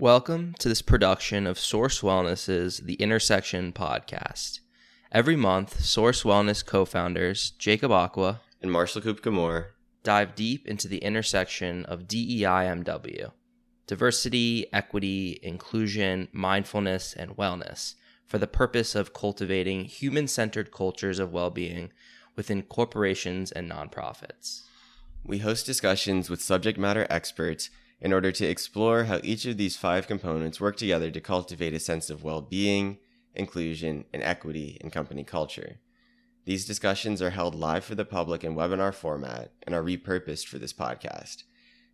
Welcome to this production of Source Wellness's The Intersection podcast. Every month, Source Wellness co founders Jacob Aqua and Marshall Koop dive deep into the intersection of DEIMW diversity, equity, inclusion, mindfulness, and wellness for the purpose of cultivating human centered cultures of well being within corporations and nonprofits. We host discussions with subject matter experts in order to explore how each of these five components work together to cultivate a sense of well being, inclusion, and equity in company culture. These discussions are held live for the public in webinar format and are repurposed for this podcast.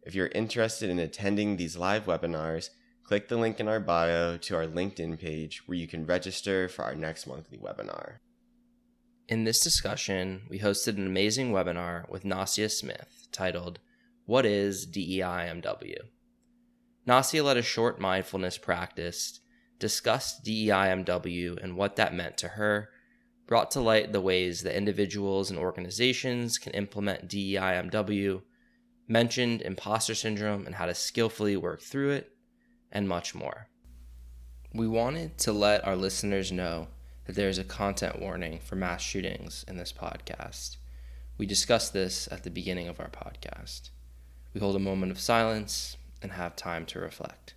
If you're interested in attending these live webinars, click the link in our bio to our LinkedIn page where you can register for our next monthly webinar. In this discussion, we hosted an amazing webinar with Nasya Smith titled what is DEIMW? Nasya led a short mindfulness practice, discussed DEIMW and what that meant to her, brought to light the ways that individuals and organizations can implement DEIMW, mentioned imposter syndrome and how to skillfully work through it, and much more. We wanted to let our listeners know that there is a content warning for mass shootings in this podcast. We discussed this at the beginning of our podcast. We hold a moment of silence and have time to reflect.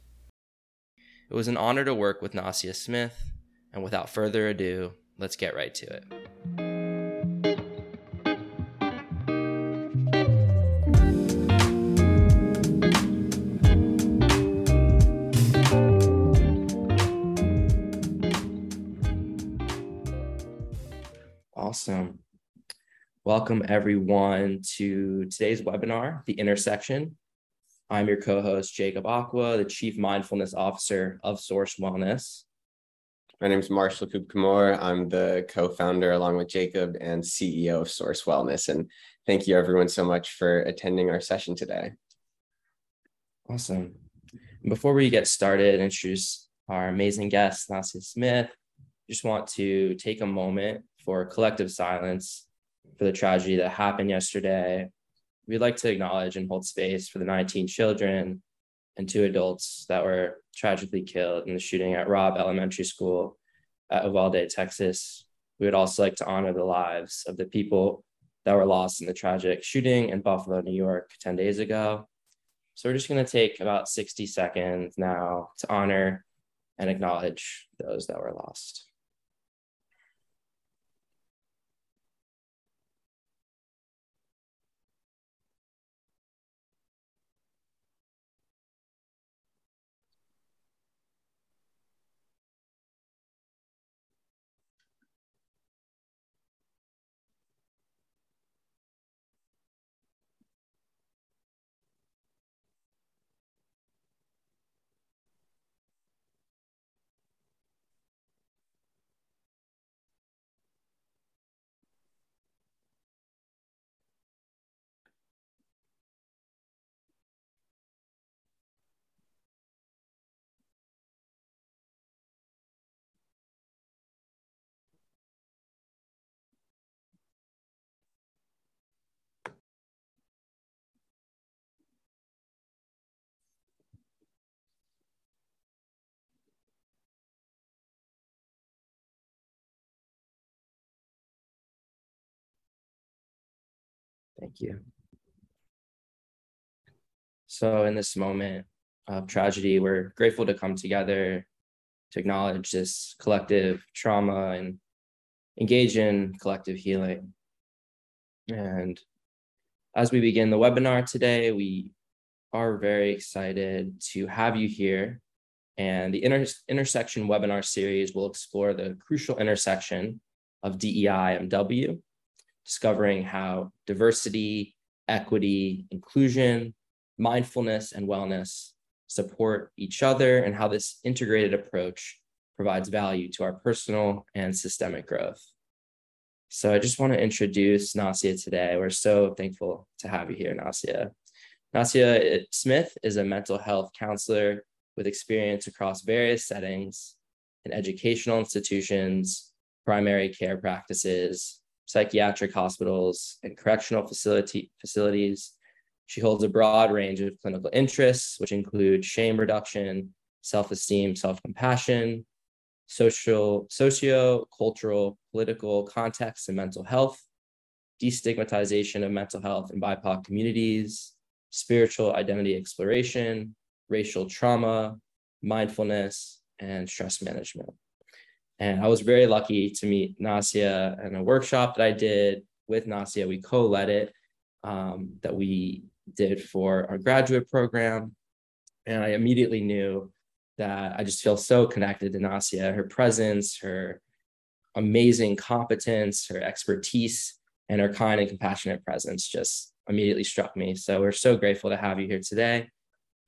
It was an honor to work with Nasya Smith, and without further ado, let's get right to it. Awesome. Welcome, everyone, to today's webinar, The Intersection. I'm your co host, Jacob Aqua, the Chief Mindfulness Officer of Source Wellness. My name is Marshall Koop I'm the co founder, along with Jacob, and CEO of Source Wellness. And thank you, everyone, so much for attending our session today. Awesome. Before we get started and introduce our amazing guest, Nasya Smith, just want to take a moment for collective silence for the tragedy that happened yesterday. We'd like to acknowledge and hold space for the 19 children and two adults that were tragically killed in the shooting at Robb Elementary School at Uvalde, Texas. We would also like to honor the lives of the people that were lost in the tragic shooting in Buffalo, New York 10 days ago. So we're just going to take about 60 seconds now to honor and acknowledge those that were lost. Thank you. So, in this moment of tragedy, we're grateful to come together to acknowledge this collective trauma and engage in collective healing. And as we begin the webinar today, we are very excited to have you here. And the inter- intersection webinar series will explore the crucial intersection of DEI and W discovering how diversity, equity, inclusion, mindfulness, and wellness support each other, and how this integrated approach provides value to our personal and systemic growth. So I just want to introduce Nasya today. We're so thankful to have you here, Nasya. Nasya uh, Smith is a mental health counselor with experience across various settings in educational institutions, primary care practices, psychiatric hospitals, and correctional facility, facilities. She holds a broad range of clinical interests, which include shame reduction, self-esteem, self-compassion, social, socio-cultural, political context and mental health, destigmatization of mental health in BIPOC communities, spiritual identity exploration, racial trauma, mindfulness, and stress management. And I was very lucky to meet Nasya in a workshop that I did with Nasya. We co-led it um, that we did for our graduate program. And I immediately knew that I just feel so connected to Nasya, her presence, her amazing competence, her expertise, and her kind and compassionate presence just immediately struck me. So we're so grateful to have you here today.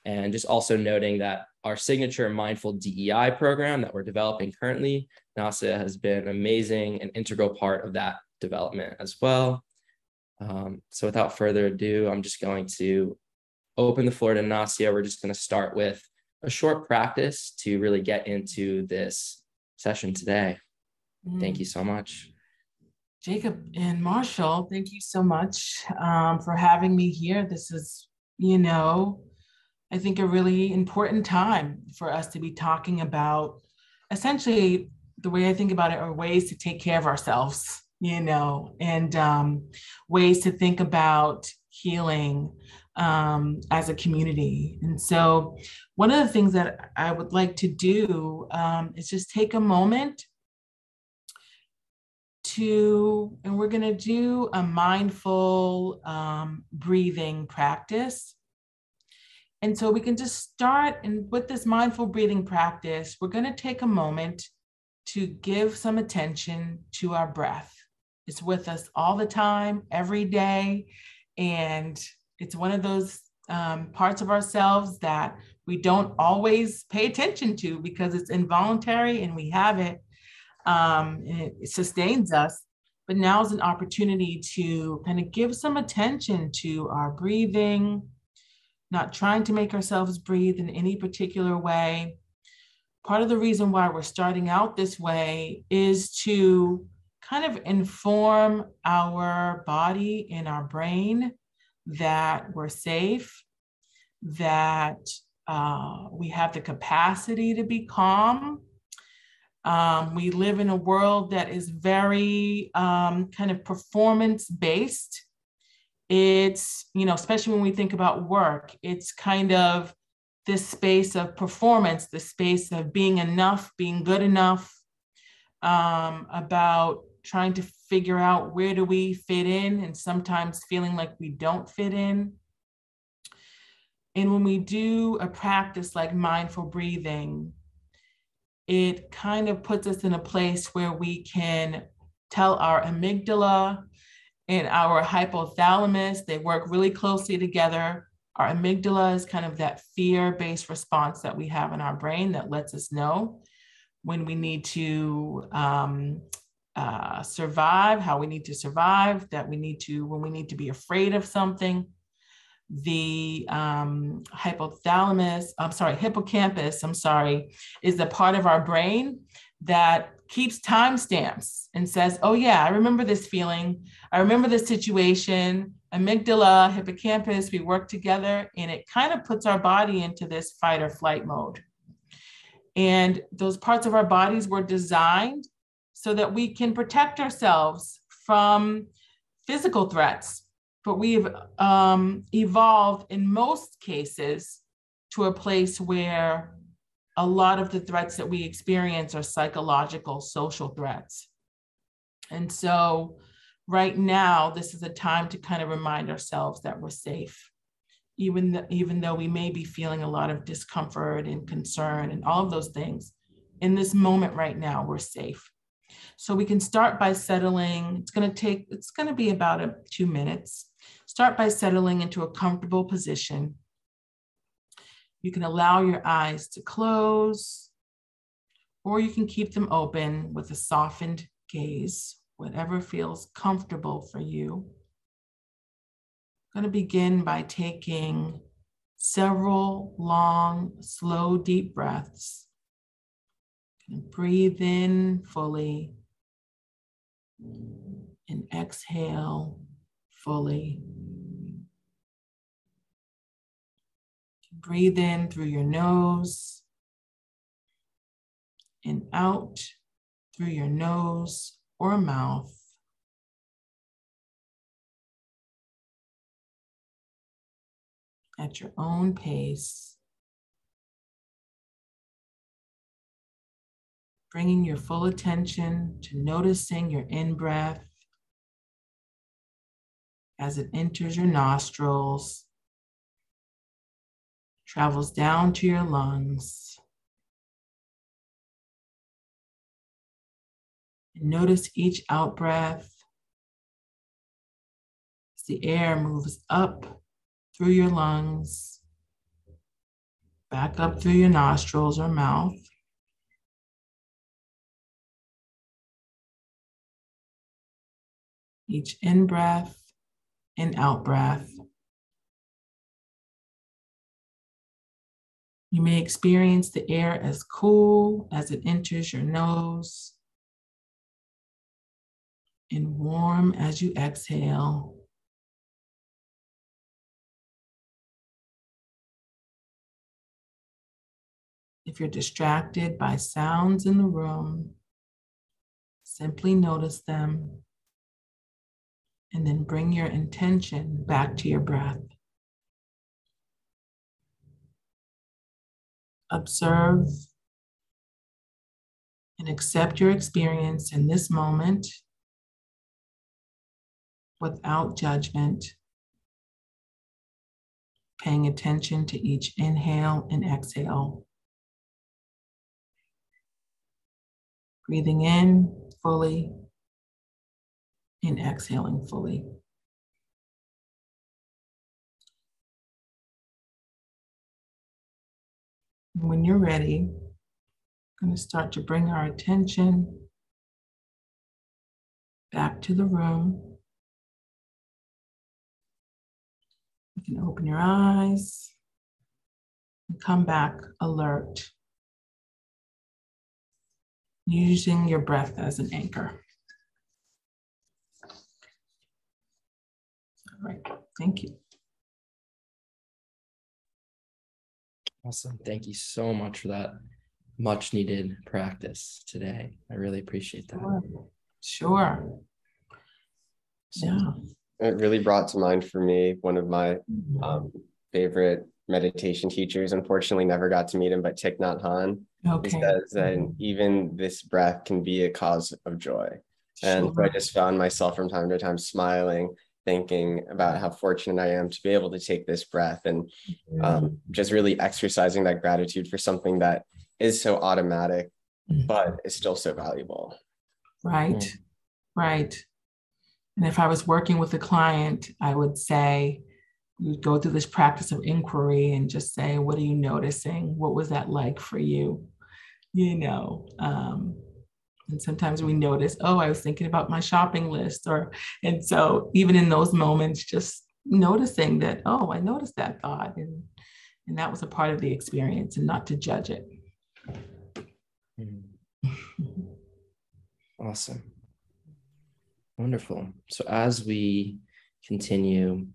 And just also noting that our signature mindful DEI program that we're developing currently, Nasya has been amazing and integral part of that development as well. Um, so without further ado, I'm just going to open the floor to Nasya. We're just going to start with a short practice to really get into this session today. Mm. Thank you so much. Jacob and Marshall, thank you so much um, for having me here. This is, you know, I think a really important time for us to be talking about essentially the way I think about it are ways to take care of ourselves, you know, and um, ways to think about healing um, as a community. And so, one of the things that I would like to do um, is just take a moment to, and we're going to do a mindful um, breathing practice. And so we can just start and with this mindful breathing practice, we're going to take a moment to give some attention to our breath. It's with us all the time, every day. And it's one of those um, parts of ourselves that we don't always pay attention to because it's involuntary and we have it um, and it sustains us. But now is an opportunity to kind of give some attention to our breathing, not trying to make ourselves breathe in any particular way. Part of the reason why we're starting out this way is to kind of inform our body and our brain that we're safe, that uh, we have the capacity to be calm, um, we live in a world that is very um, kind of performance based. It's, you know, especially when we think about work, it's kind of this space of performance, the space of being enough, being good enough, um, about trying to figure out where do we fit in and sometimes feeling like we don't fit in. And when we do a practice like mindful breathing, it kind of puts us in a place where we can tell our amygdala and our hypothalamus, they work really closely together. Our amygdala is kind of that fear based response that we have in our brain that lets us know when we need to um, uh, survive, how we need to survive, that we need to, when we need to be afraid of something the um, hypothalamus, I'm sorry, hippocampus, I'm sorry, is the part of our brain that keeps timestamps and says, oh, yeah, I remember this feeling. I remember this situation. Amygdala, hippocampus, we work together, and it kind of puts our body into this fight or flight mode. And those parts of our bodies were designed so that we can protect ourselves from physical threats but we've um, evolved in most cases to a place where a lot of the threats that we experience are psychological, social threats. And so, right now, this is a time to kind of remind ourselves that we're safe, even, th- even though we may be feeling a lot of discomfort and concern and all of those things. In this moment right now, we're safe. So we can start by settling. It's going to take, it's going to be about a, two minutes. Start by settling into a comfortable position. You can allow your eyes to close, or you can keep them open with a softened gaze, whatever feels comfortable for you. I'm going to begin by taking several long, slow, deep breaths. Breathe in fully and exhale fully. Breathe in through your nose and out through your nose or mouth. At your own pace. Bringing your full attention to noticing your in breath as it enters your nostrils, travels down to your lungs. Notice each out breath as the air moves up through your lungs, back up through your nostrils or mouth. Each in breath and out breath. You may experience the air as cool as it enters your nose and warm as you exhale. If you're distracted by sounds in the room, simply notice them and then bring your intention back to your breath. Observe and accept your experience in this moment without judgment, paying attention to each inhale and exhale. Breathing in fully and exhaling fully. When you're ready, I'm going to start to bring our attention back to the room. You can open your eyes and come back alert, using your breath as an anchor. All right, Thank you. Awesome. Thank you so much for that much needed practice today. I really appreciate that. Sure. sure. Yeah. It really brought to mind for me one of my mm-hmm. um, favorite meditation teachers. Unfortunately, never got to meet him, but Thich Nhat Hanh. Okay. He says that mm-hmm. even this breath can be a cause of joy. Sure. And I just found myself from time to time smiling thinking about how fortunate I am to be able to take this breath and um, mm-hmm. just really exercising that gratitude for something that is so automatic, but is still so valuable. Right, mm. right. And if I was working with a client, I would say, you'd go through this practice of inquiry and just say, what are you noticing? What was that like for you? You know, um, and sometimes we notice oh i was thinking about my shopping list or and so even in those moments just noticing that oh i noticed that thought and and that was a part of the experience and not to judge it mm-hmm. awesome wonderful so as we continue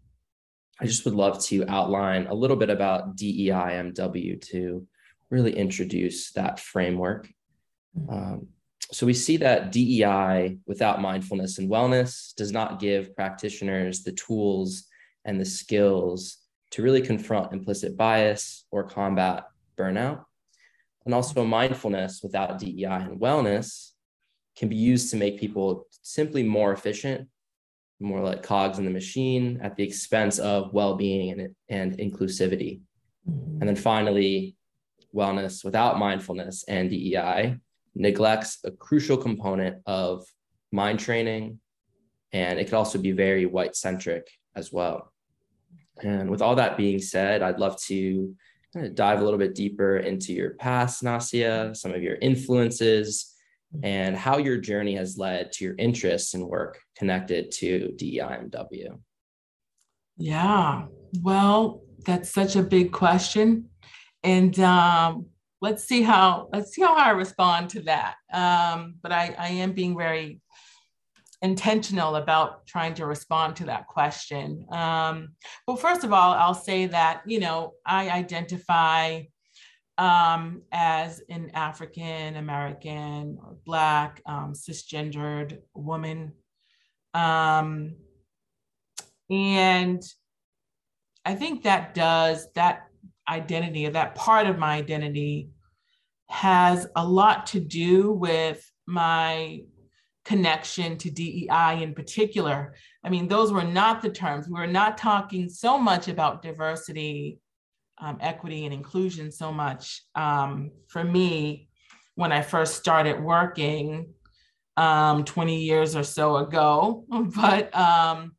i just would love to outline a little bit about deimw to really introduce that framework mm-hmm. um, so we see that DEI without mindfulness and wellness does not give practitioners the tools and the skills to really confront implicit bias or combat burnout. And also mindfulness without DEI and wellness can be used to make people simply more efficient, more like cogs in the machine at the expense of well-being and, and inclusivity. Mm-hmm. And then finally, wellness without mindfulness and DEI neglects a crucial component of mind training. And it could also be very white centric as well. And with all that being said, I'd love to kind of dive a little bit deeper into your past, Nasya, some of your influences, and how your journey has led to your interests and work connected to DEIMW. Yeah, well, that's such a big question. And um, let's see how let's see how I respond to that. Um, but I, I am being very intentional about trying to respond to that question. Um, well, first of all, I'll say that you know I identify um, as an African American or Black um, cisgendered woman. Um, and I think that does, that identity or that part of my identity has a lot to do with my connection to DEI in particular. I mean, those were not the terms. We were not talking so much about diversity, um, equity, and inclusion so much. Um, for me, when I first started working um, 20 years or so ago, but um,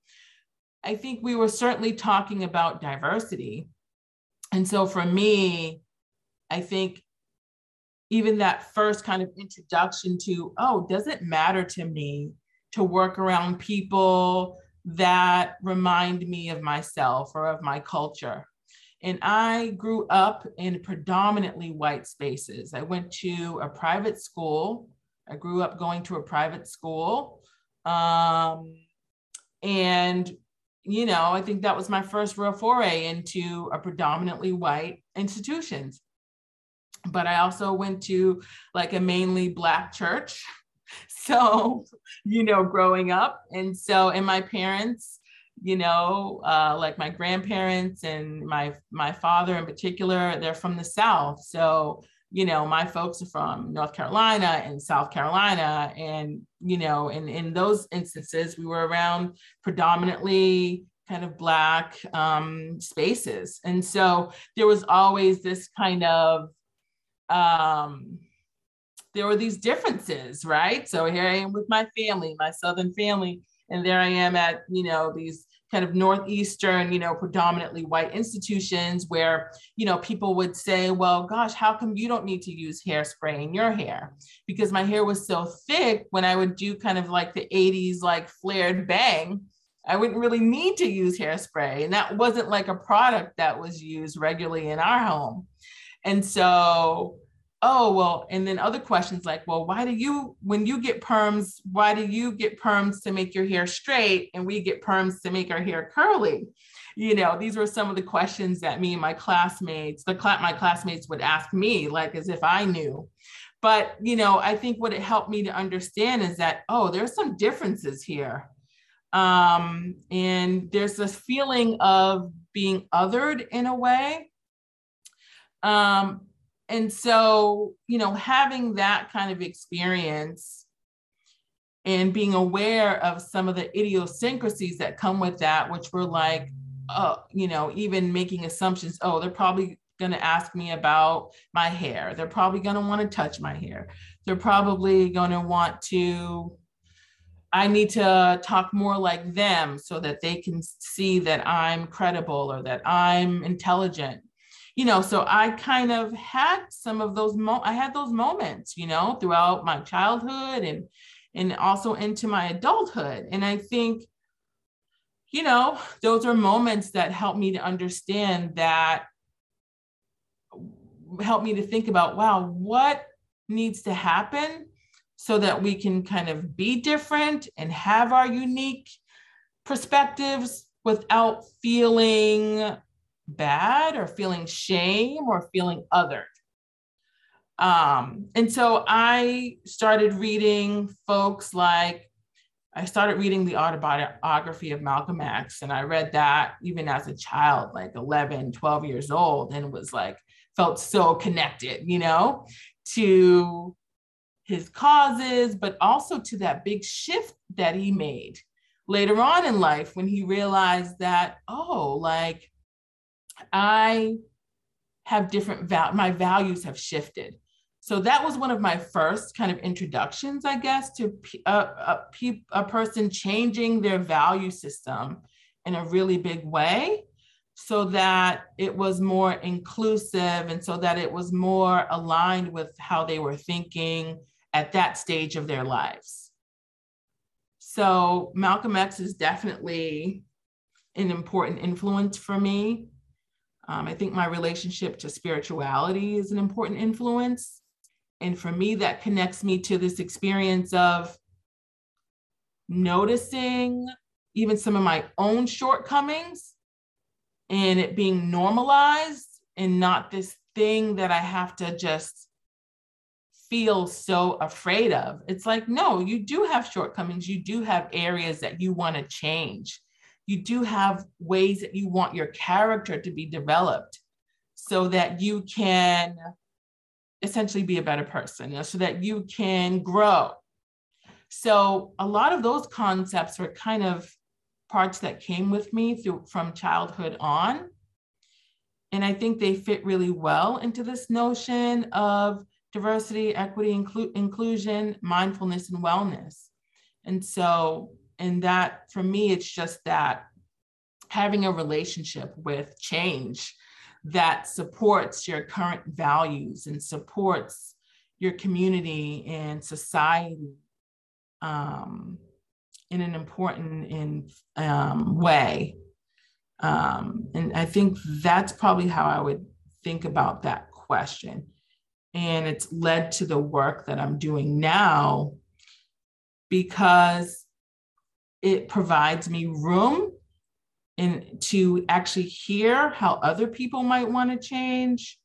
I think we were certainly talking about diversity. And so for me, I think even that first kind of introduction to, oh, does it matter to me to work around people that remind me of myself or of my culture? And I grew up in predominantly white spaces. I went to a private school. I grew up going to a private school. Um, and, you know, I think that was my first real foray into a predominantly white institutions but I also went to like a mainly Black church. So, you know, growing up. And so, and my parents, you know, uh, like my grandparents and my my father in particular, they're from the South. So, you know, my folks are from North Carolina and South Carolina. And, you know, in, in those instances, we were around predominantly kind of Black um, spaces. And so there was always this kind of um, there were these differences, right? So here I am with my family, my Southern family, and there I am at, you know, these kind of Northeastern, you know, predominantly white institutions where, you know, people would say, well, gosh, how come you don't need to use hairspray in your hair? Because my hair was so thick when I would do kind of like the 80s, like flared bang, I wouldn't really need to use hairspray. And that wasn't like a product that was used regularly in our home. And so, oh, well, and then other questions like, well, why do you, when you get perms, why do you get perms to make your hair straight and we get perms to make our hair curly? You know, these were some of the questions that me and my classmates, the cl- my classmates would ask me, like as if I knew. But, you know, I think what it helped me to understand is that, oh, there's some differences here. Um, and there's this feeling of being othered in a way um, and so, you know, having that kind of experience and being aware of some of the idiosyncrasies that come with that, which were like, uh, you know, even making assumptions, oh, they're probably going to ask me about my hair. They're probably going to want to touch my hair. They're probably going to want to, I need to talk more like them so that they can see that I'm credible or that I'm intelligent you know so i kind of had some of those mo i had those moments you know throughout my childhood and and also into my adulthood. And i think you know those are moments that help me to understand that help me to think about wow what needs to happen so that we can kind of be different and have our unique perspectives without feeling bad or feeling shame or feeling othered. Um, and so I started reading folks like, I started reading the autobiography of Malcolm X, and I read that even as a child, like 11, 12 years old, and was like, felt so connected, you know, to his causes, but also to that big shift that he made later on in life when he realized that, oh, like I have different val- my values have shifted. So that was one of my first kind of introductions, I guess, to a, a, a person changing their value system in a really big way so that it was more inclusive and so that it was more aligned with how they were thinking at that stage of their lives. So Malcolm X is definitely an important influence for me. Um, I think my relationship to spirituality is an important influence. And for me, that connects me to this experience of noticing even some of my own shortcomings and it being normalized and not this thing that I have to just feel so afraid of. It's like, no, you do have shortcomings. You do have areas that you want to change. You do have ways that you want your character to be developed so that you can essentially be a better person, so that you can grow. So a lot of those concepts were kind of parts that came with me through from childhood on. And I think they fit really well into this notion of diversity, equity, inclu- inclusion, mindfulness, and wellness. And so, and that for me, it's just that having a relationship with change that supports your current values and supports your community and society um, in an important um, way. Um, and I think that's probably how I would think about that question. And it's led to the work that I'm doing now because it provides me room and to actually hear how other people might want to change.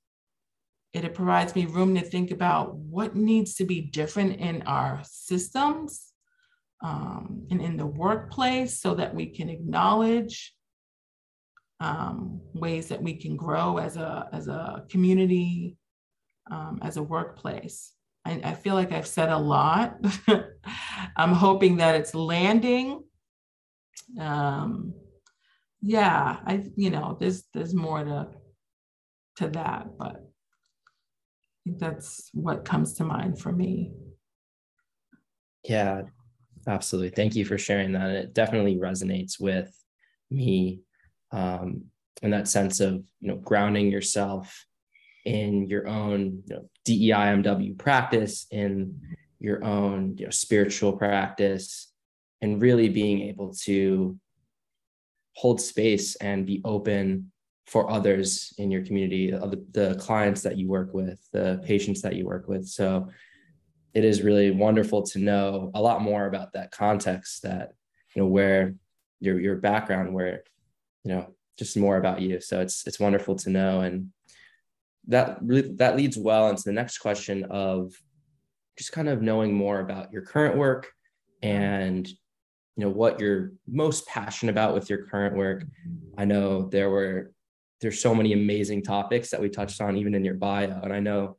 It provides me room to think about what needs to be different in our systems um, and in the workplace so that we can acknowledge um, ways that we can grow as a, as a community, um, as a workplace. I, I, feel like I've said a lot. I'm hoping that it's landing. Um, yeah, I you know there's there's more to to that, but I think that's what comes to mind for me. Yeah, absolutely. Thank you for sharing that. It definitely resonates with me um, in that sense of you know grounding yourself in your own you know, DEIMW practice, in your own you know, spiritual practice, and really being able to hold space and be open for others in your community, the, the clients that you work with, the patients that you work with. So it is really wonderful to know a lot more about that context that, you know, where your, your background, where, you know, just more about you. So it's, it's wonderful to know. And that that leads well into the next question of just kind of knowing more about your current work and you know what you're most passionate about with your current work. I know there were there's so many amazing topics that we touched on even in your bio and i know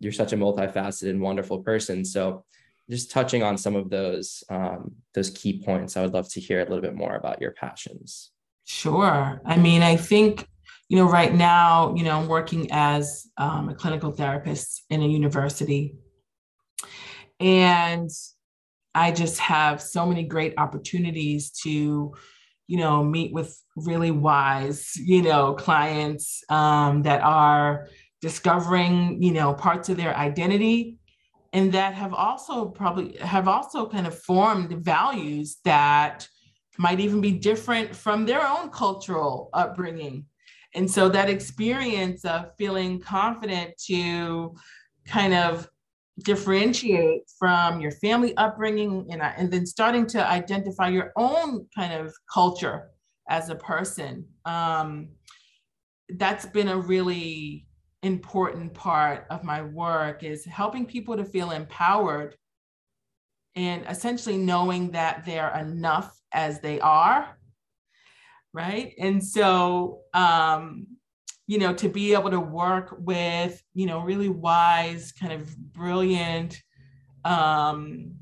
you're such a multifaceted and wonderful person. So just touching on some of those um, those key points i would love to hear a little bit more about your passions. Sure. I mean i think you know right now you know i'm working as um, a clinical therapist in a university. And I just have so many great opportunities to, you know, meet with really wise, you know, clients um, that are discovering, you know, parts of their identity and that have also probably have also kind of formed values that might even be different from their own cultural upbringing. And so that experience of feeling confident to kind of differentiate from your family upbringing and, and then starting to identify your own kind of culture as a person. Um, that's been a really important part of my work is helping people to feel empowered and essentially knowing that they're enough as they are right and so um, you know, to be able to work with, you know, really wise, kind of brilliant, um,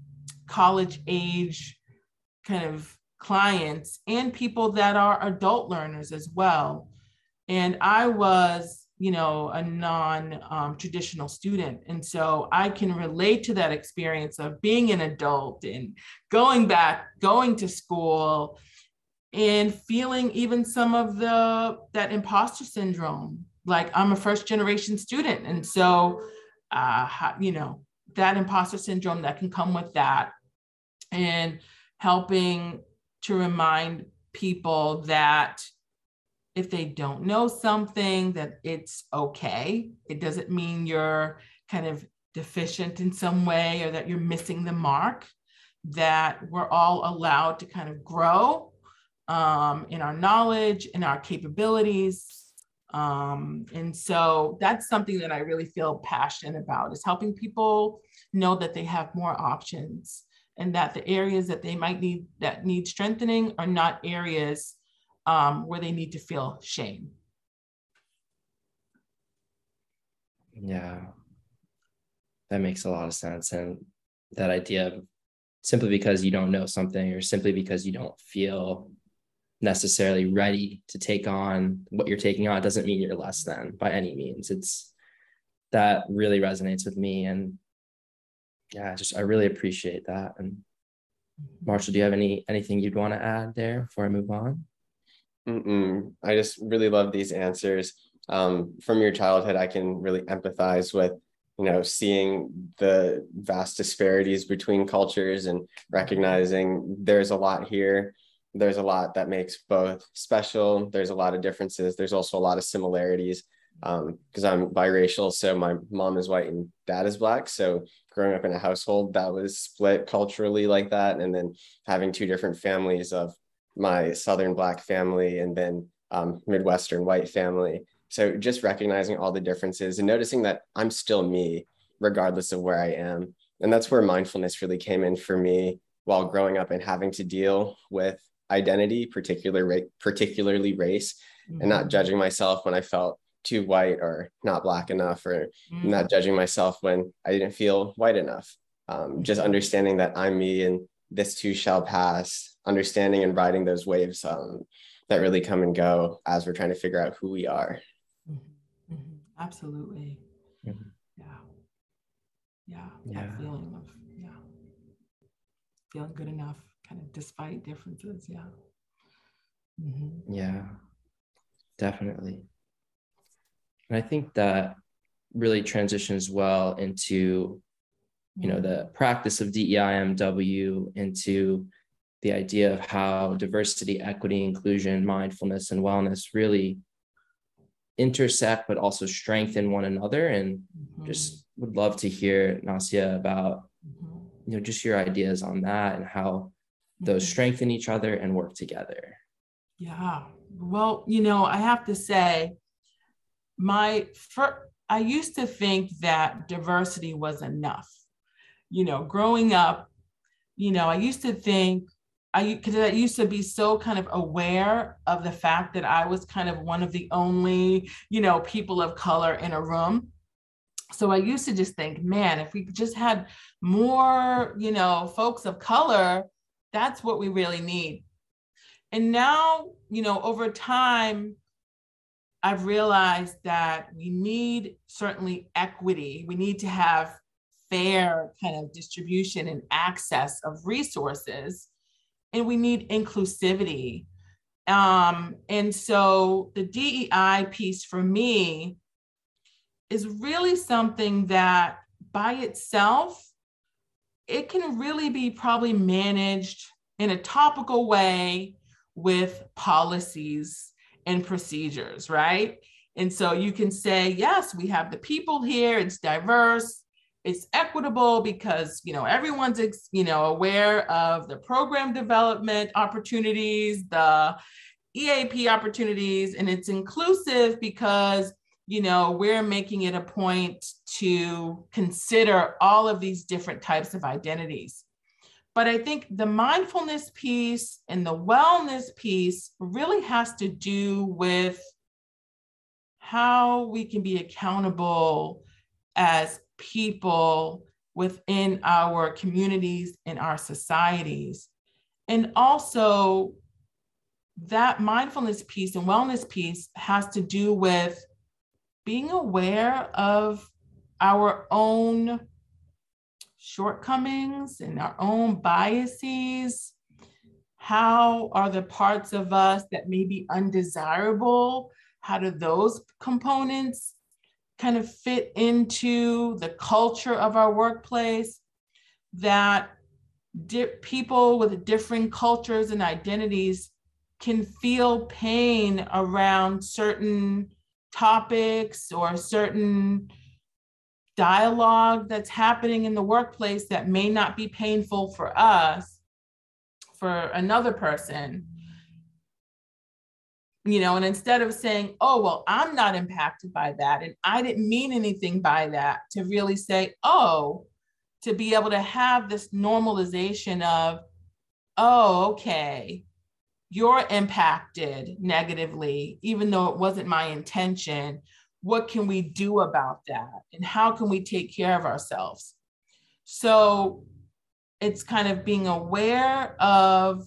college age kind of clients and people that are adult learners as well. And I was, you know, a non um, traditional student. And so I can relate to that experience of being an adult and going back, going to school and feeling even some of the that imposter syndrome like i'm a first generation student. And so uh, you know that imposter syndrome that can come with that and helping to remind people that if they don't know something that it's okay. It doesn't mean you're kind of deficient in some way or that you're missing the mark that we're all allowed to kind of grow um, in our knowledge, in our capabilities, Um, and so that's something that I really feel passionate about is helping people know that they have more options and that the areas that they might need that need strengthening are not areas um, where they need to feel shame. Yeah, that makes a lot of sense. And that idea of simply because you don't know something or simply because you don't feel necessarily ready to take on what you're taking on doesn't mean you're less than by any means. It's that really resonates with me. And yeah, just I really appreciate that. And Marshall, do you have any anything you'd want to add there before I move on? Mm-mm. I just really love these answers. Um, from your childhood, I can really empathize with you know seeing the vast disparities between cultures and recognizing there's a lot here there's a lot that makes both special. There's a lot of differences. There's also a lot of similarities because um, i'm biracial so my mom is white and dad is black. So growing up in a household that was split culturally like that and then having two different families of my southern black family and then um, midwestern white family. So just recognizing all the differences and noticing that I'm still me, regardless of where I am. And that's where mindfulness really came in for me while growing up and having to deal with identity, particular, particularly race, mm-hmm. and not mm-hmm. judging myself when I felt too white or not black enough, or mm-hmm. not judging myself when I didn't feel white enough. Um, just understanding that I'm me and this too shall pass, understanding and riding those waves um, that really come and go as we're trying to figure out who we are. Absolutely. Mm-hmm. Yeah. Yeah. Yeah. That feeling of, yeah. Feeling good enough, kind of despite differences. Yeah. Mm-hmm. Yeah. Definitely. And I think that really transitions well into, you know, the mm-hmm. practice of DEIMW into the idea of how diversity, equity, inclusion, mindfulness, and wellness really intersect but also strengthen one another and mm-hmm. just would love to hear Nasya about mm-hmm. you know just your ideas on that and how those mm-hmm. strengthen each other and work together yeah well you know i have to say my for i used to think that diversity was enough you know growing up you know i used to think I because I used to be so kind of aware of the fact that I was kind of one of the only, you know, people of color in a room. So I used to just think, man, if we just had more, you know, folks of color, that's what we really need. And now, you know, over time, I've realized that we need certainly equity. We need to have fair kind of distribution and access of resources and we need inclusivity. Um, and so the DEI piece for me is really something that by itself, it can really be probably managed in a topical way with policies and procedures, right? And so you can say, yes, we have the people here, it's diverse, it's equitable because you know everyone's you know aware of the program development opportunities the eap opportunities and it's inclusive because you know we're making it a point to consider all of these different types of identities but i think the mindfulness piece and the wellness piece really has to do with how we can be accountable as people within our communities and our societies. And also, that mindfulness piece and wellness piece has to do with being aware of our own shortcomings and our own biases. How are the parts of us that may be undesirable? How do those components kind of fit into the culture of our workplace that di- people with different cultures and identities can feel pain around certain topics or certain dialogue that's happening in the workplace that may not be painful for us for another person. You know, and instead of saying, oh, well, I'm not impacted by that and I didn't mean anything by that, to really say, oh, to be able to have this normalization of, oh, okay, you're impacted negatively, even though it wasn't my intention. What can we do about that? And how can we take care of ourselves? So it's kind of being aware of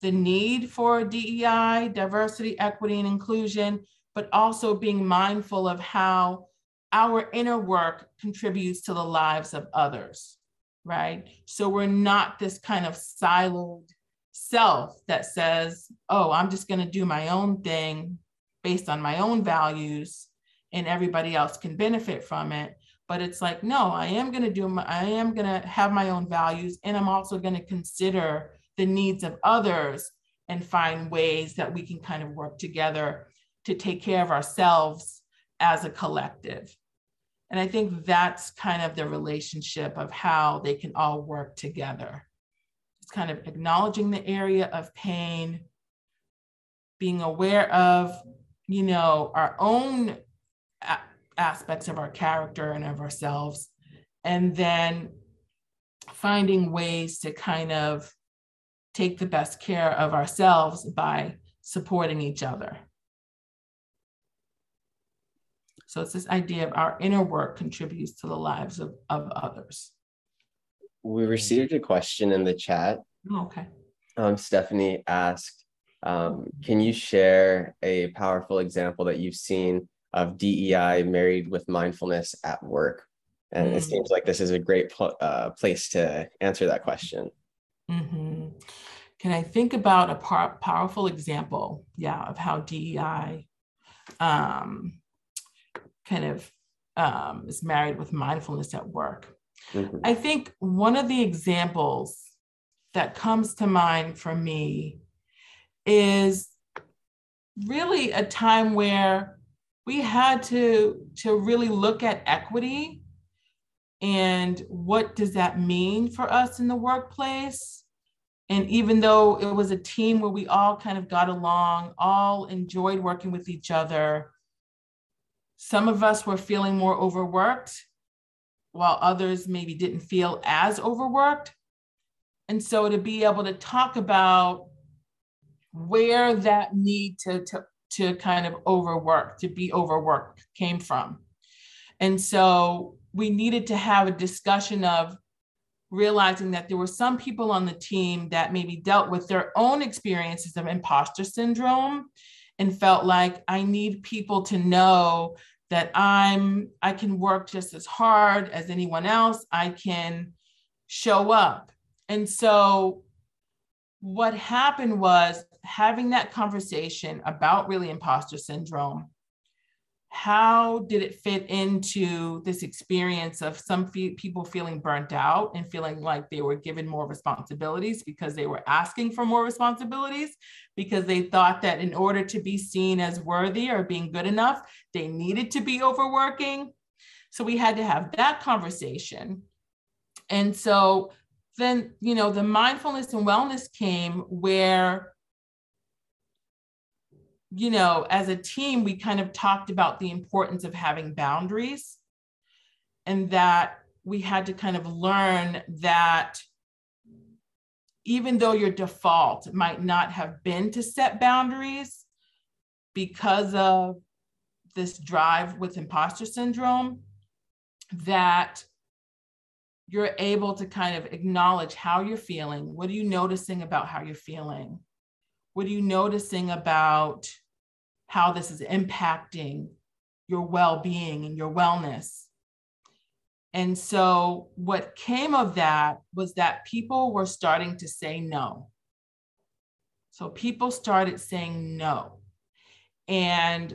the need for DEI, diversity, equity, and inclusion, but also being mindful of how our inner work contributes to the lives of others, right? So we're not this kind of siloed self that says, oh, I'm just going to do my own thing based on my own values and everybody else can benefit from it. But it's like, no, I am going to do my, I am going to have my own values and I'm also going to consider the needs of others and find ways that we can kind of work together to take care of ourselves as a collective. And I think that's kind of the relationship of how they can all work together kind of acknowledging the area of pain, being aware of, you know, our own a- aspects of our character and of ourselves, and then finding ways to kind of take the best care of ourselves by supporting each other. So it's this idea of our inner work contributes to the lives of, of others we received a question in the chat. Oh, okay. Um, Stephanie asked, um, can you share a powerful example that you've seen of DEI married with mindfulness at work? And mm. it seems like this is a great pl- uh, place to answer that question. Mm-hmm. Can I think about a par- powerful example, yeah, of how DEI um, kind of um, is married with mindfulness at work? Mm-hmm. I think one of the examples that comes to mind for me is really a time where we had to to really look at equity and what does that mean for us in the workplace and even though it was a team where we all kind of got along all enjoyed working with each other some of us were feeling more overworked while others maybe didn't feel as overworked. And so to be able to talk about where that need to, to, to kind of overwork, to be overworked came from. And so we needed to have a discussion of realizing that there were some people on the team that maybe dealt with their own experiences of imposter syndrome and felt like I need people to know that I'm I can work just as hard as anyone else. I can show up. And so what happened was having that conversation about really imposter syndrome how did it fit into this experience of some fe- people feeling burnt out and feeling like they were given more responsibilities because they were asking for more responsibilities? Because they thought that in order to be seen as worthy or being good enough they needed to be overworking. So we had to have that conversation. And so then you know the mindfulness and wellness came where you know, as a team, we kind of talked about the importance of having boundaries and that we had to kind of learn that even though your default might not have been to set boundaries because of this drive with imposter syndrome, that you're able to kind of acknowledge how you're feeling. What are you noticing about how you're feeling? What are you noticing about how this is impacting your well being and your wellness. And so, what came of that was that people were starting to say no. So, people started saying no. And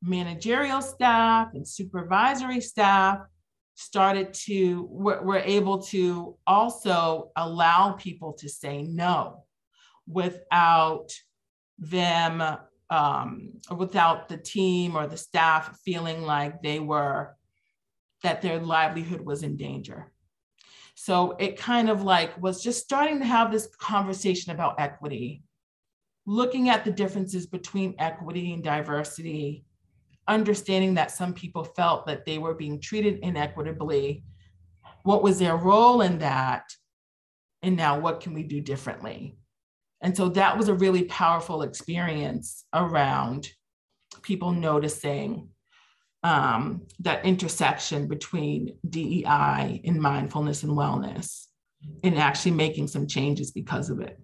managerial staff and supervisory staff started to, were, were able to also allow people to say no without them um, without the team or the staff feeling like they were that their livelihood was in danger. So it kind of like was just starting to have this conversation about equity looking at the differences between equity and diversity, understanding that some people felt that they were being treated inequitably. What was their role in that? And now what can we do differently? And so that was a really powerful experience around people noticing um, that intersection between DEI and mindfulness and wellness and actually making some changes because of it.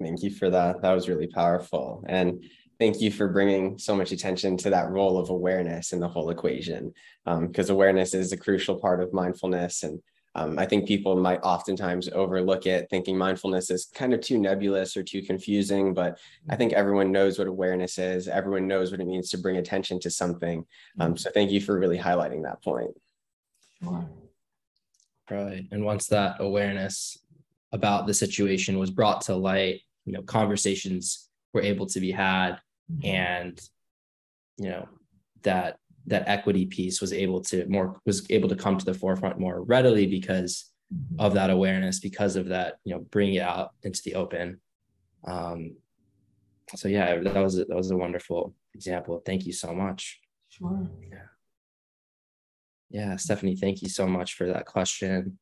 Thank you for that. That was really powerful. And thank you for bringing so much attention to that role of awareness in the whole equation, because um, awareness is a crucial part of mindfulness. And um, I think people might oftentimes overlook it, thinking mindfulness is kind of too nebulous or too confusing. But I think everyone knows what awareness is. Everyone knows what it means to bring attention to something. Um, so thank you for really highlighting that point. Sure. Right. And once that awareness about the situation was brought to light, you know conversations were able to be had mm-hmm. and you know that that equity piece was able to more was able to come to the forefront more readily because mm-hmm. of that awareness because of that you know bringing it out into the open. Um so yeah that was that was a wonderful example. Thank you so much. Sure. Yeah. Yeah stephanie thank you so much for that question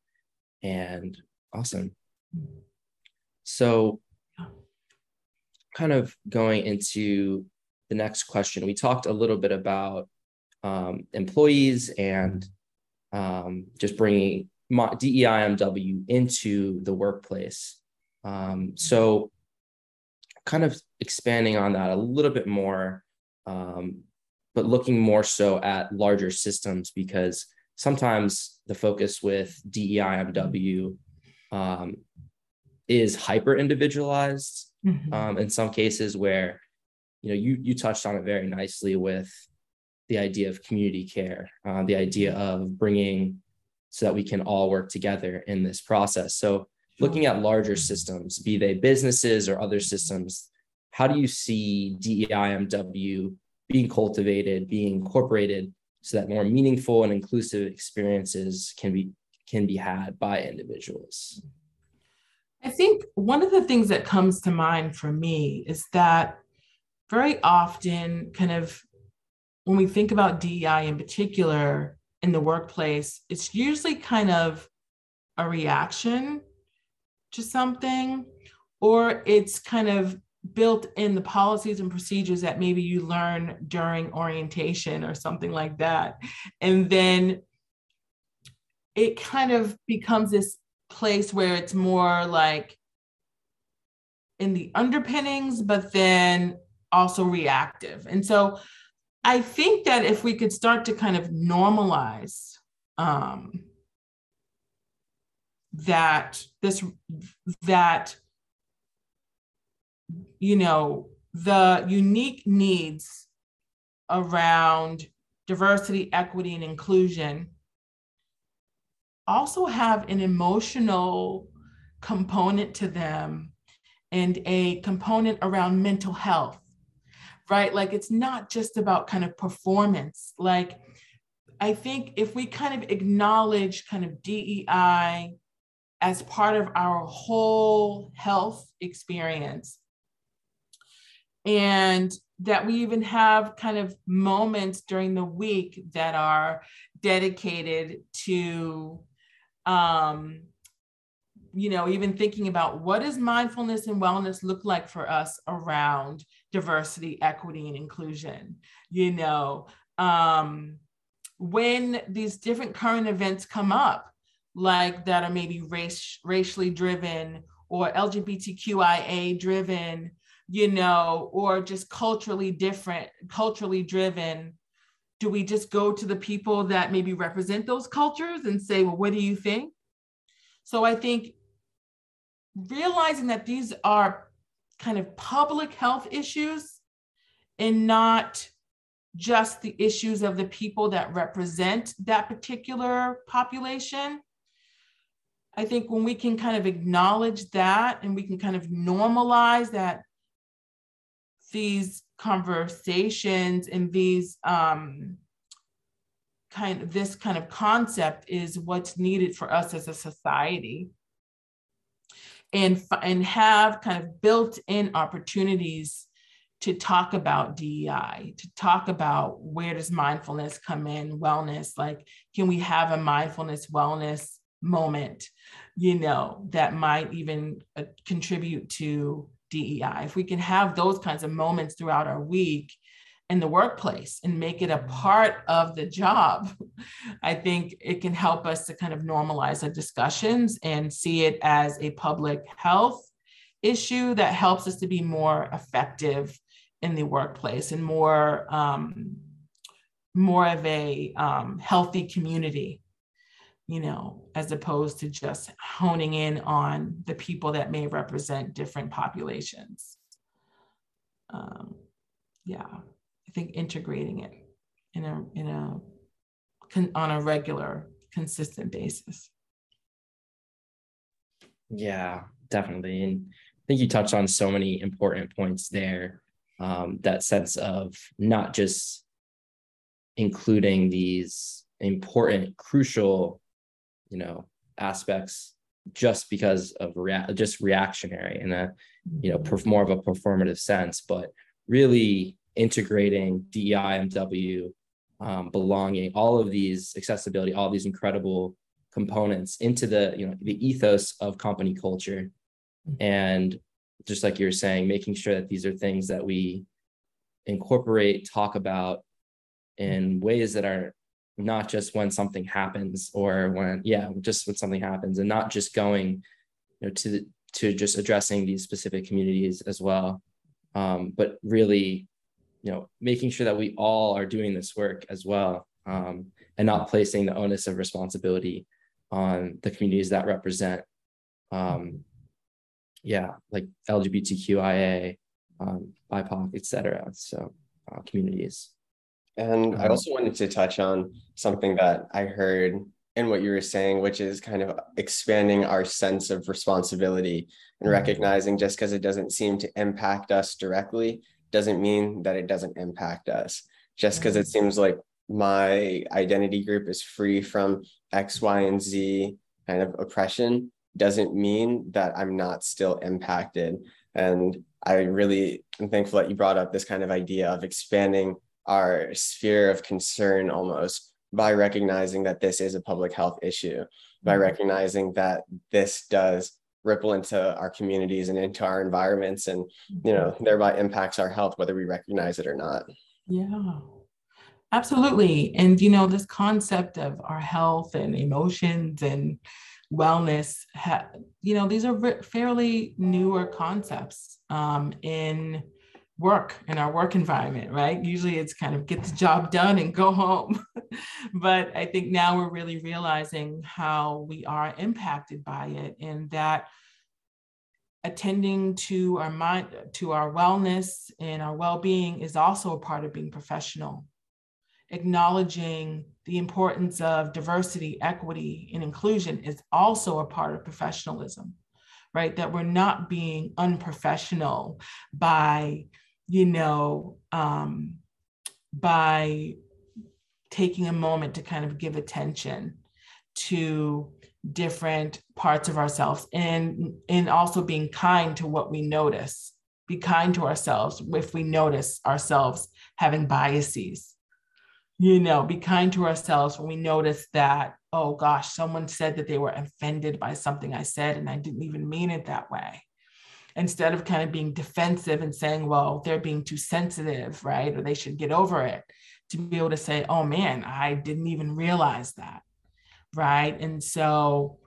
and awesome. So kind of going into the next question, we talked a little bit about um, employees and um, just bringing DEIMW into the workplace. Um, so, kind of expanding on that a little bit more, um, but looking more so at larger systems because sometimes the focus with DEIMW um, is hyper individualized mm-hmm. um, in some cases where you know you you touched on it very nicely with the idea of community care uh, the idea of bringing so that we can all work together in this process. So looking at larger systems be they businesses or other systems how do you see deimw being cultivated being incorporated so that more meaningful and inclusive experiences can be can be had by individuals? I think one of the things that comes to mind for me is that very often, kind of when we think about DEI in particular in the workplace, it's usually kind of a reaction to something, or it's kind of built in the policies and procedures that maybe you learn during orientation or something like that. And then it kind of becomes this place where it's more like in the underpinnings, but then also reactive. And so I think that if we could start to kind of normalize um, that this that you know the unique needs around diversity equity and inclusion also have an emotional component to them and a component around mental health, right? Like it's not just about kind of performance. Like I think if we kind of acknowledge kind of DEI as part of our whole health experience, and that we even have kind of moments during the week that are dedicated to um, you know, even thinking about what does mindfulness and wellness look like for us around diversity, equity, and inclusion? You know, um, when these different current events come up, like that are maybe race, racially driven or LGBTQIA driven, you know, or just culturally different, culturally driven, do we just go to the people that maybe represent those cultures and say, well, what do you think? So I think realizing that these are kind of public health issues and not just the issues of the people that represent that particular population. I think when we can kind of acknowledge that and we can kind of normalize that these conversations and these um, kind of this kind of concept is what's needed for us as a society. And and have kind of built-in opportunities to talk about DEI, to talk about where does mindfulness come in, wellness, like can we have a mindfulness wellness moment, you know, that might even uh, contribute to DEI. If we can have those kinds of moments throughout our week in the workplace and make it a part of the job, I think it can help us to kind of normalize the discussions and see it as a public health issue that helps us to be more effective in the workplace and more um, more of a um, healthy community you know, as opposed to just honing in on the people that may represent different populations. Um, yeah, I think integrating it in a in a con, on a regular, consistent basis. Yeah, definitely, and I think you touched on so many important points there. Um, that sense of not just including these important, crucial you know aspects just because of rea- just reactionary in a you know perf- more of a performative sense but really integrating DEIMW um, belonging all of these accessibility all these incredible components into the you know the ethos of company culture. And just like you're saying making sure that these are things that we incorporate talk about in ways that are not just when something happens or when yeah just when something happens and not just going you know to to just addressing these specific communities as well. Um, but really you know making sure that we all are doing this work as well um, and not placing the onus of responsibility on the communities that represent um, yeah like lgbtqia um, bipoc etc so uh, communities and I uh-huh. also wanted to touch on something that I heard in what you were saying, which is kind of expanding our sense of responsibility and mm-hmm. recognizing just because it doesn't seem to impact us directly doesn't mean that it doesn't impact us. Just because it mm-hmm. seems like my identity group is free from X, Y, and Z kind of oppression doesn't mean that I'm not still impacted. And I really am thankful that you brought up this kind of idea of expanding our sphere of concern almost by recognizing that this is a public health issue, by mm-hmm. recognizing that this does ripple into our communities and into our environments and you know mm-hmm. thereby impacts our health whether we recognize it or not. Yeah. Absolutely. And you know this concept of our health and emotions and wellness you know these are fairly newer concepts um, in work in our work environment, right? Usually it's kind of get the job done and go home. but I think now we're really realizing how we are impacted by it and that attending to our mind to our wellness and our well-being is also a part of being professional acknowledging the importance of diversity equity and inclusion is also a part of professionalism right that we're not being unprofessional by you know, um, by taking a moment to kind of give attention to different parts of ourselves and and also being kind to what we notice. Be kind to ourselves if we notice ourselves having biases. You know be kind to ourselves when we notice that oh gosh someone said that they were offended by something i said and i didn't even mean it that way instead of kind of being defensive and saying, well, they're being too sensitive, right? Or they should get over it, to be able to say, oh man, I didn't even realize that, right? And so,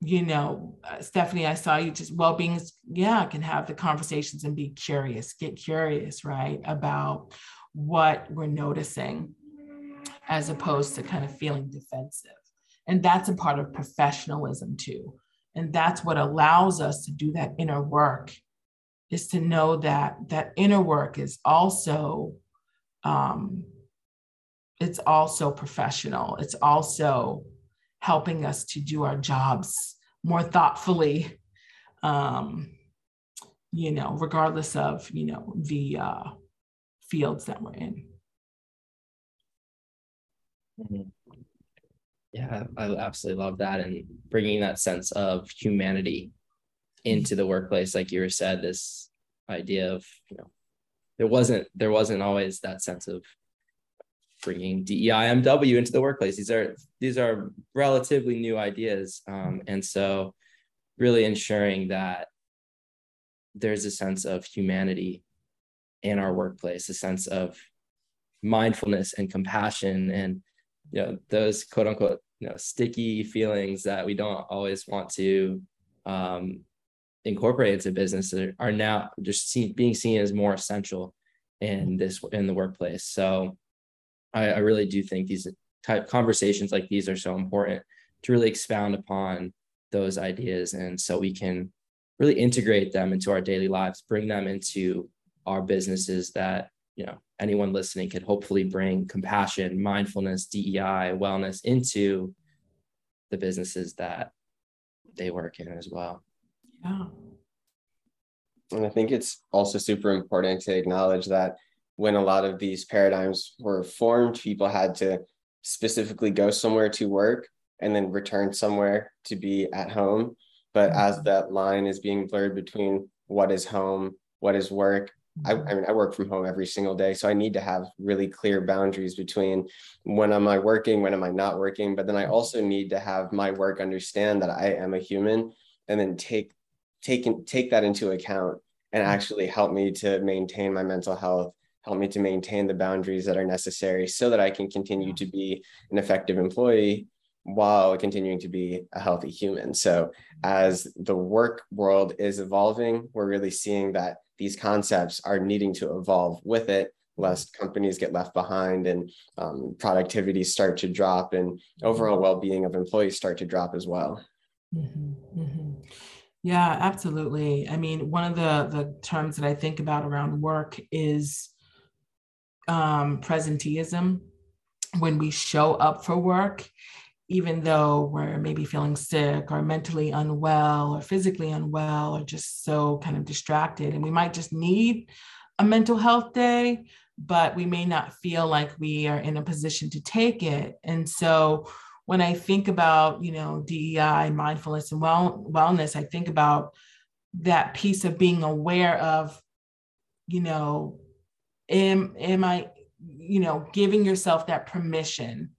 you know, uh, Stephanie, I saw you just well being, yeah, can have the conversations and be curious, get curious, right? About what we're noticing as opposed to kind of feeling defensive. And that's a part of professionalism too and that's what allows us to do that inner work is to know that that inner work is also um, it's also professional. It's also helping us to do our jobs more thoughtfully um, you know regardless of you know the uh, fields that we're in. Mm-hmm yeah i absolutely love that and bringing that sense of humanity into the workplace like you were said this idea of you know there wasn't there wasn't always that sense of bringing DEIMW into the workplace. These are these are relatively new ideas, um, and so really ensuring that there's a sense of humanity in our workplace, a sense of mindfulness and compassion, and you know those quote unquote you know sticky feelings that we don't always want to um, incorporate into business are now just seen, being seen as more essential in this in the workplace. So I, I really do think these type conversations like these are so important to really expound upon those ideas and so we can really integrate them into our daily lives bring them into our businesses that you know anyone listening could hopefully bring compassion mindfulness dei wellness into the businesses that they work in as well yeah and i think it's also super important to acknowledge that when a lot of these paradigms were formed, people had to specifically go somewhere to work and then return somewhere to be at home. But mm-hmm. as that line is being blurred between what is home, what is work, I, I, mean, I work from home every single day. So I need to have really clear boundaries between when am I working, when am I not working. But then I also need to have my work understand that I am a human and then take take take that into account and mm-hmm. actually help me to maintain my mental health help me to maintain the boundaries that are necessary so that I can continue to be an effective employee while continuing to be a healthy human. So, as the work world is evolving, we're really seeing that these concepts are needing to evolve with it, lest companies get left behind and um, productivity start to drop and overall well being of employees start to drop as well. Mm-hmm, mm-hmm. Yeah, absolutely. I mean, one of the the terms that I think about around work is um, presenteeism when we show up for work, even though we're maybe feeling sick or mentally unwell or physically unwell or just so kind of distracted. And we might just need a mental health day, but we may not feel like we are in a position to take it. And so when I think about, you know, DEI, mindfulness and well, wellness, I think about that piece of being aware of, you know, am am i you know giving yourself that permission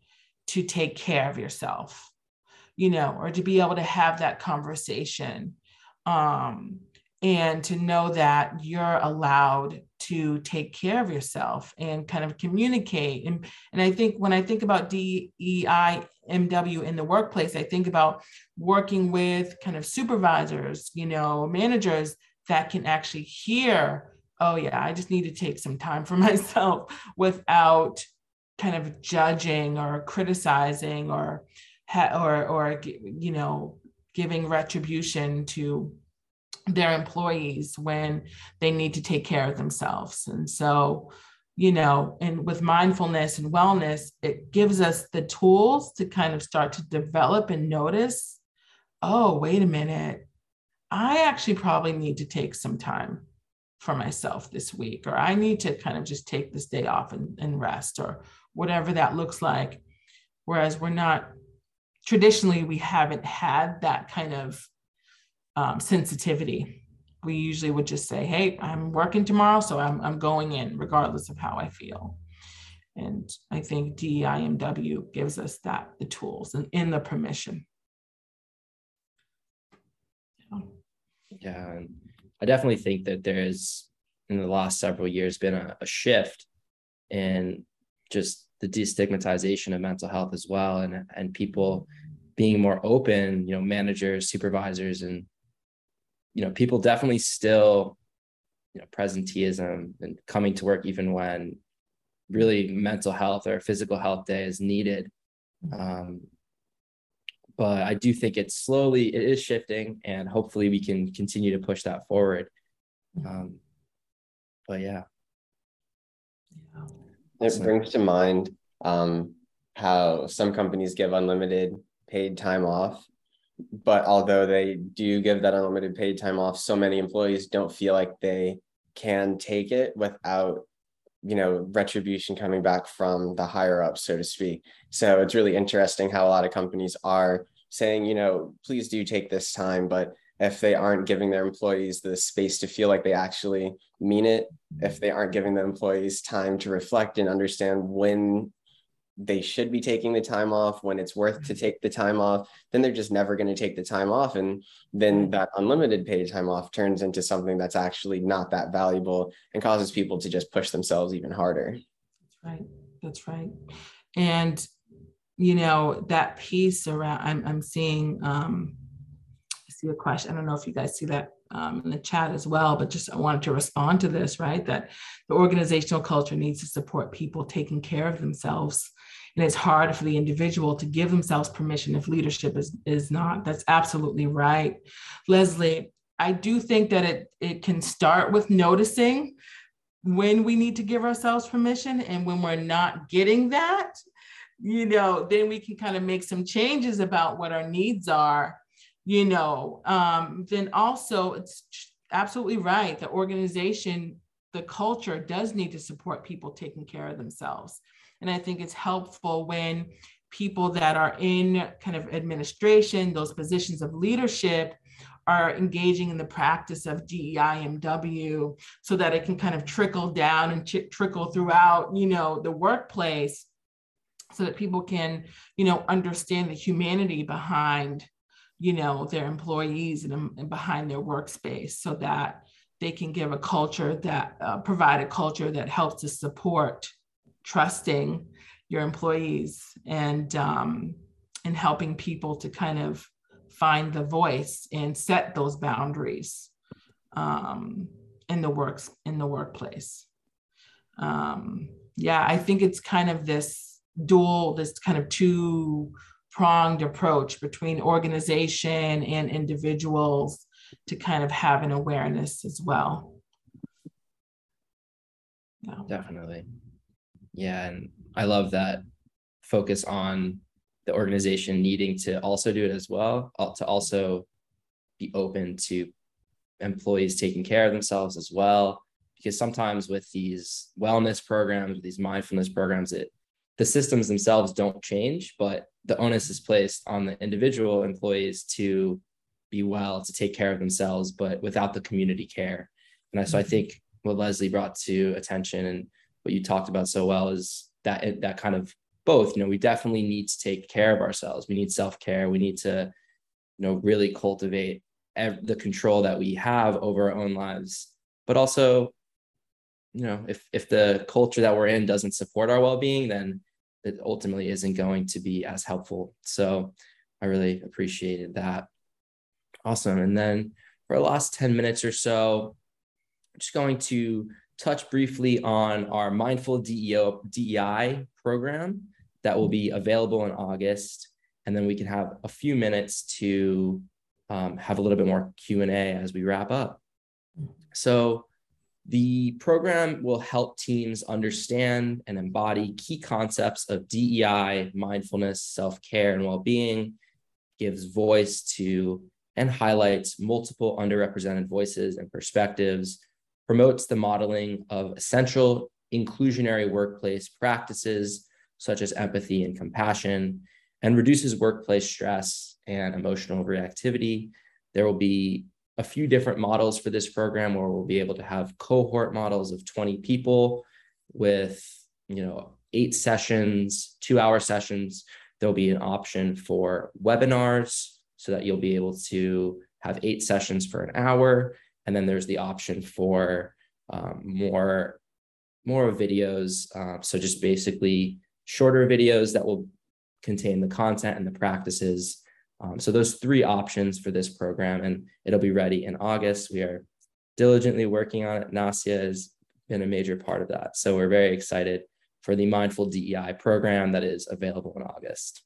to take care of yourself you know or to be able to have that conversation um and to know that you're allowed to take care of yourself and kind of communicate. And and i think when i think about DEI MW in the workplace i think about working with kind of supervisors you know managers that can actually hear oh yeah i just need to take some time for myself without kind of judging or criticizing or or or you know giving retribution to their employees when they need to take care of themselves. And so you know and with mindfulness and wellness it gives us the tools to kind of start to develop and notice oh wait a minute. I actually probably need to take some time for myself this week, or I need to kind of just take this day off and, and rest, or whatever that looks like. Whereas we're not traditionally, we haven't had that kind of um, sensitivity. We usually would just say, Hey, I'm working tomorrow, so I'm, I'm going in regardless of how I feel. And I think DEIMW gives us that, the tools and in the permission. Yeah. I definitely think that there's in the last several years been a, a shift in just the destigmatization of mental health as well and and people being more open you know managers supervisors and you know people definitely still you know presenteeism and coming to work even when really mental health or physical health day is needed. Um, but I do think it's slowly it is shifting, and hopefully we can continue to push that forward. Um, but yeah, it so. brings to mind um, how some companies give unlimited paid time off, but although they do give that unlimited paid time off, so many employees don't feel like they can take it without you know retribution coming back from the higher up so to speak so it's really interesting how a lot of companies are saying you know please do take this time but if they aren't giving their employees the space to feel like they actually mean it, if they aren't giving the employees time to reflect and understand when they should be taking the time off, when it's worth to take the time off, then they're just never going to take the time off. And then that unlimited paid time off turns into something that's actually not that valuable and causes people to just push themselves even harder. That's right. That's right. And, you know, that piece around, I'm, I'm seeing, um, see a question. I don't know if you guys see that um, in the chat as well, but just I wanted to respond to this, right? That the organizational culture needs to support people taking care of themselves. And it's hard for the individual to give themselves permission if leadership is, is not. That's absolutely right. Leslie, I do think that it, it can start with noticing when we need to give ourselves permission and when we're not getting that, you know, then we can kind of make some changes about what our needs are you know, um, then also it's absolutely right. The organization, the culture does need to support people taking care of themselves. And I think it's helpful when people that are in kind of administration, those positions of leadership, are engaging in the practice of DEIMW so that it can kind of trickle down and ch- trickle throughout, you know, the workplace so that people can, you know, understand the humanity behind you know their employees and, and behind their workspace so that they can give a culture that uh, provide a culture that helps to support trusting your employees and um, and helping people to kind of find the voice and set those boundaries um, in the works in the workplace. Um, yeah i think it's kind of this dual this kind of two pronged approach between organization and individuals to kind of have an awareness as well. Yeah. Definitely. Yeah. And I love that focus on the organization needing to also do it as well, to also be open to employees taking care of themselves as well. Because sometimes with these wellness programs, these mindfulness programs, it the systems themselves don't change, but the onus is placed on the individual employees to be well, to take care of themselves, but without the community care. And so I mm-hmm. think what Leslie brought to attention and what you talked about so well is that that kind of both. You know, we definitely need to take care of ourselves. We need self care. We need to, you know, really cultivate ev- the control that we have over our own lives, but also you know if if the culture that we're in doesn't support our well-being then it ultimately isn't going to be as helpful. So i really appreciated that. Awesome. And then for the last 10 minutes or so i'm just going to touch briefly on our mindful deo dei program that will be available in august. And then we can have a few minutes to um, have a little bit more q&a as we wrap up. So the program will help teams understand and embody key concepts of DEI, mindfulness, self care, and well being, gives voice to and highlights multiple underrepresented voices and perspectives, promotes the modeling of essential inclusionary workplace practices such as empathy and compassion, and reduces workplace stress and emotional reactivity. There will be a few different models for this program where we'll be able to have cohort models of 20 people with you know eight sessions two hour sessions. There'll be an option for webinars so that you'll be able to have eight sessions for an hour. And then there's the option for um, more more videos uh, so just basically shorter videos that will contain the content and the practices um, so those three options for this program, and it'll be ready in August. We are diligently working on it. Nasya has been a major part of that. So we're very excited for the Mindful DEI program that is available in August.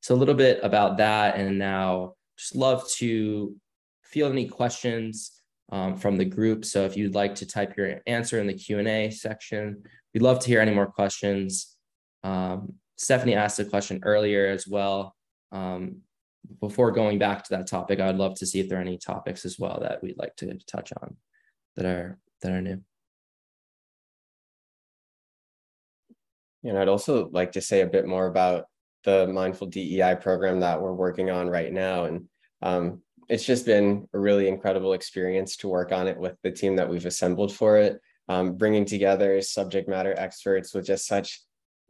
So a little bit about that, and now just love to feel any questions um, from the group. So if you'd like to type your answer in the Q&A section, we'd love to hear any more questions. Um, Stephanie asked a question earlier as well um, before going back to that topic, I'd love to see if there are any topics as well that we'd like to touch on that are that are new. And I'd also like to say a bit more about the mindful DEI program that we're working on right now. And um, it's just been a really incredible experience to work on it with the team that we've assembled for it, um, bringing together subject matter experts with just such,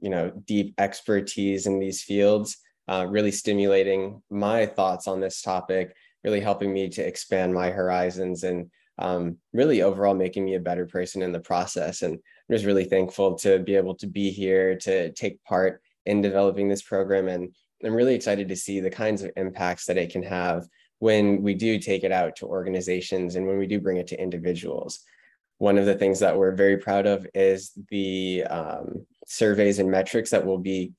you know, deep expertise in these fields, uh, really stimulating my thoughts on this topic, really helping me to expand my horizons and um, really overall making me a better person in the process. And I'm just really thankful to be able to be here to take part in developing this program. And I'm really excited to see the kinds of impacts that it can have when we do take it out to organizations and when we do bring it to individuals. One of the things that we're very proud of is the um, surveys and metrics that will be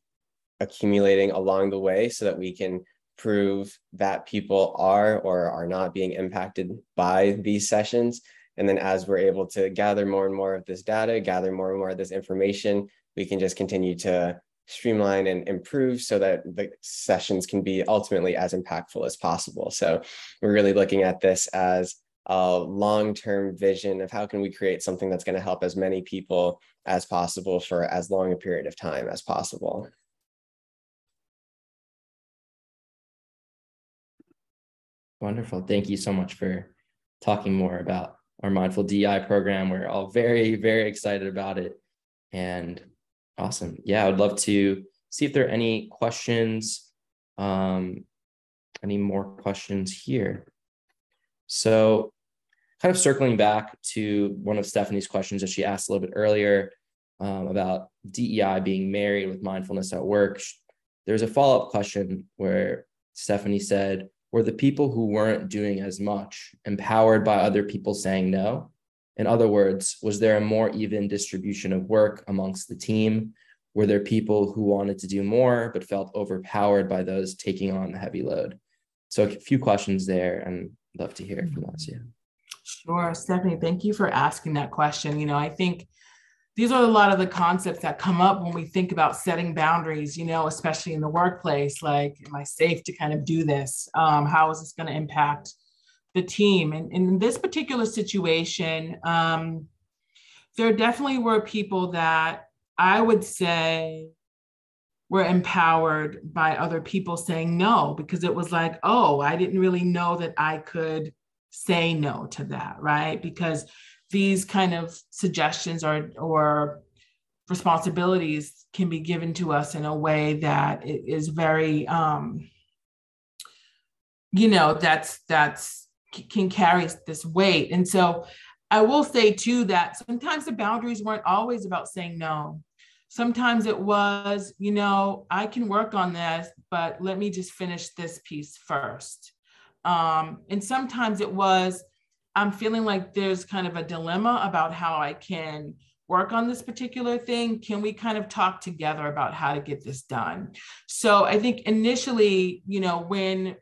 accumulating along the way so that we can prove that people are or are not being impacted by these sessions. And then as we're able to gather more and more of this data, gather more and more of this information, we can just continue to streamline and improve so that the sessions can be ultimately as impactful as possible. So we're really looking at this as a long-term vision of how can we create something that's going to help as many people as possible for as long a period of time as possible. Wonderful. Thank you so much for talking more about our mindful DI program. We're all very, very excited about it. And awesome. Yeah, I would love to see if there are any questions. Um, any more questions here? So, kind of circling back to one of Stephanie's questions that she asked a little bit earlier um, about DEI being married with mindfulness at work. There's a follow up question where Stephanie said, were the people who weren't doing as much empowered by other people saying no? In other words, was there a more even distribution of work amongst the team? Were there people who wanted to do more but felt overpowered by those taking on the heavy load? So a few questions there and love to hear from. Yeah. Sure, Stephanie, thank you for asking that question. You know, I think these are a lot of the concepts that come up when we think about setting boundaries, you know, especially in the workplace. Like, am I safe to kind of do this? Um, how is this going to impact the team? And, in this particular situation, um, there definitely were people that I would say were empowered by other people saying no, because it was like, oh, I didn't really know that I could say no to that, right? Because these kind of suggestions or or responsibilities can be given to us in a way that is very um, you know that's that's can carry this weight. And so i will say too that sometimes the boundaries weren't always about saying no. Sometimes it was you know i can work on this but let me just finish this piece first. Um, and sometimes it was I'm feeling like there's kind of a dilemma about how I can work on this particular thing. Can we kind of talk together about how to get this done? So I think initially, you know, when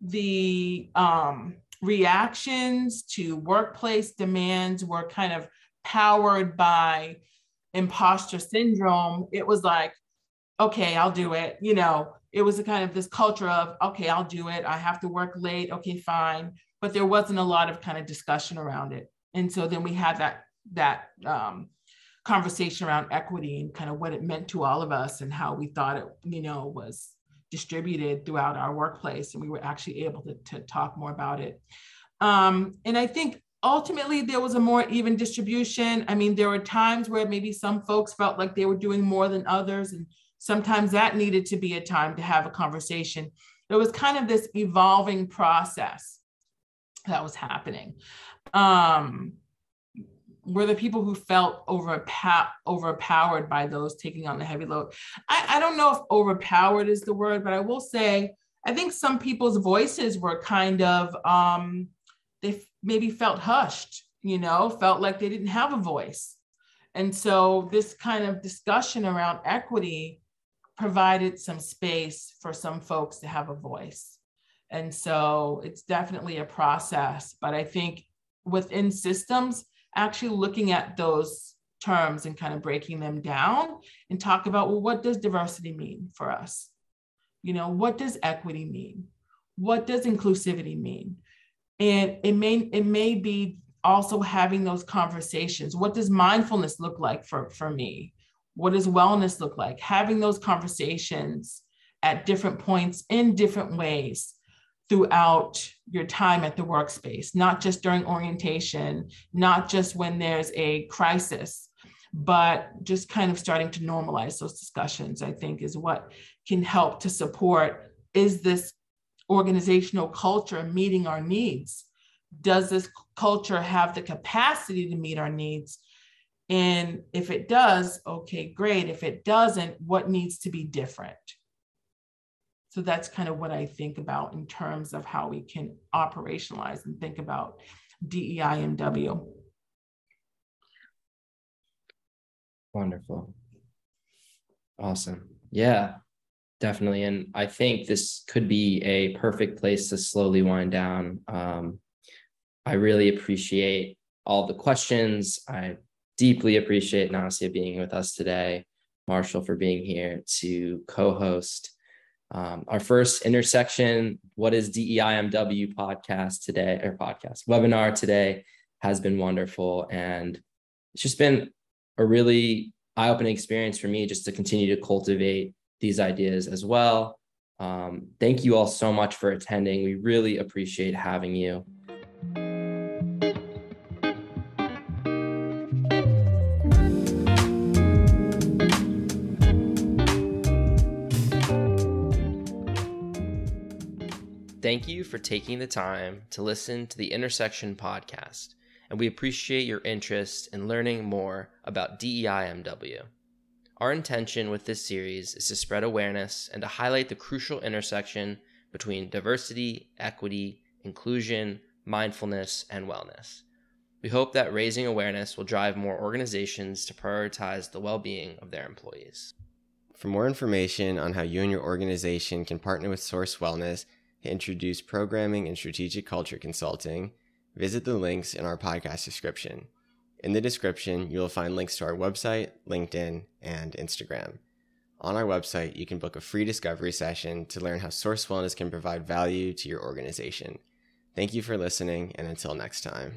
the um, reactions to workplace demands were kind of powered by imposter syndrome, it was like, okay, I'll do it. You know, it was a kind of this culture of, okay, I'll do it. I have to work late. Okay, fine but there wasn't a lot of kind of discussion around it. And so then we had that that um, conversation around equity and kind of what it meant to all of us and how we thought it, you know, was distributed throughout our workplace. And we were actually able to, to talk more about it. Um, and I think ultimately there was a more even distribution. I mean, there were times where maybe some folks felt like they were doing more than others. And sometimes that needed to be a time to have a conversation. It was kind of this evolving process that was happening. Um, were the people who felt overpow- overpowered by those taking on the heavy load. I, I don't know if overpowered is the word, but I will say I think some people's voices were kind of um, they f- maybe felt hushed, you know, felt like they didn't have a voice. And so this kind of discussion around equity provided some space for some folks to have a voice. And so it's definitely a process. But I think within systems, actually looking at those terms and kind of breaking them down and talk about well, what does diversity mean for us? You know, what does equity mean? What does inclusivity mean? And it may it may be also having those conversations. What does mindfulness look like for, for me? What does wellness look like? Having those conversations at different points in different ways throughout your time at the workspace, not just during orientation, not just when there's a crisis, but just kind of starting to normalize those discussions, I think, is what can help to support is this organizational culture meeting our needs? Does this culture have the capacity to meet our needs? And if it does, okay, great. If it doesn't, what needs to be different? So that's kind of what I think about in terms of how we can operationalize and think about DEIMW. Wonderful. Awesome. Yeah, definitely. And I think this could be a perfect place to slowly wind down. Um, I really appreciate all the questions. I deeply appreciate Nasya being with us today, Marshall for being here to co-host um, our first intersection. What is DEIMW podcast today or podcast webinar today has been wonderful, and it's just been a really eye-opening experience for me just to continue to cultivate these ideas as well. Um, thank you all so much for attending. We really appreciate having you. Thank you for taking the time to listen to the Intersection podcast, and we appreciate your interest in learning more about DEIMW. Our intention with this series is to spread awareness and to highlight the crucial intersection between diversity, equity, inclusion, mindfulness, and wellness. We hope that raising awareness will drive more organizations to prioritize the well being of their employees. For more information on how you and your organization can partner with Source Wellness, introduce programming and strategic culture consulting, visit the links in our podcast description. In the description, you will find links to our website, LinkedIn, and Instagram. On our website, you can book a free discovery session to learn how Source Wellness can provide value to your organization. Thank you for listening, and until next time.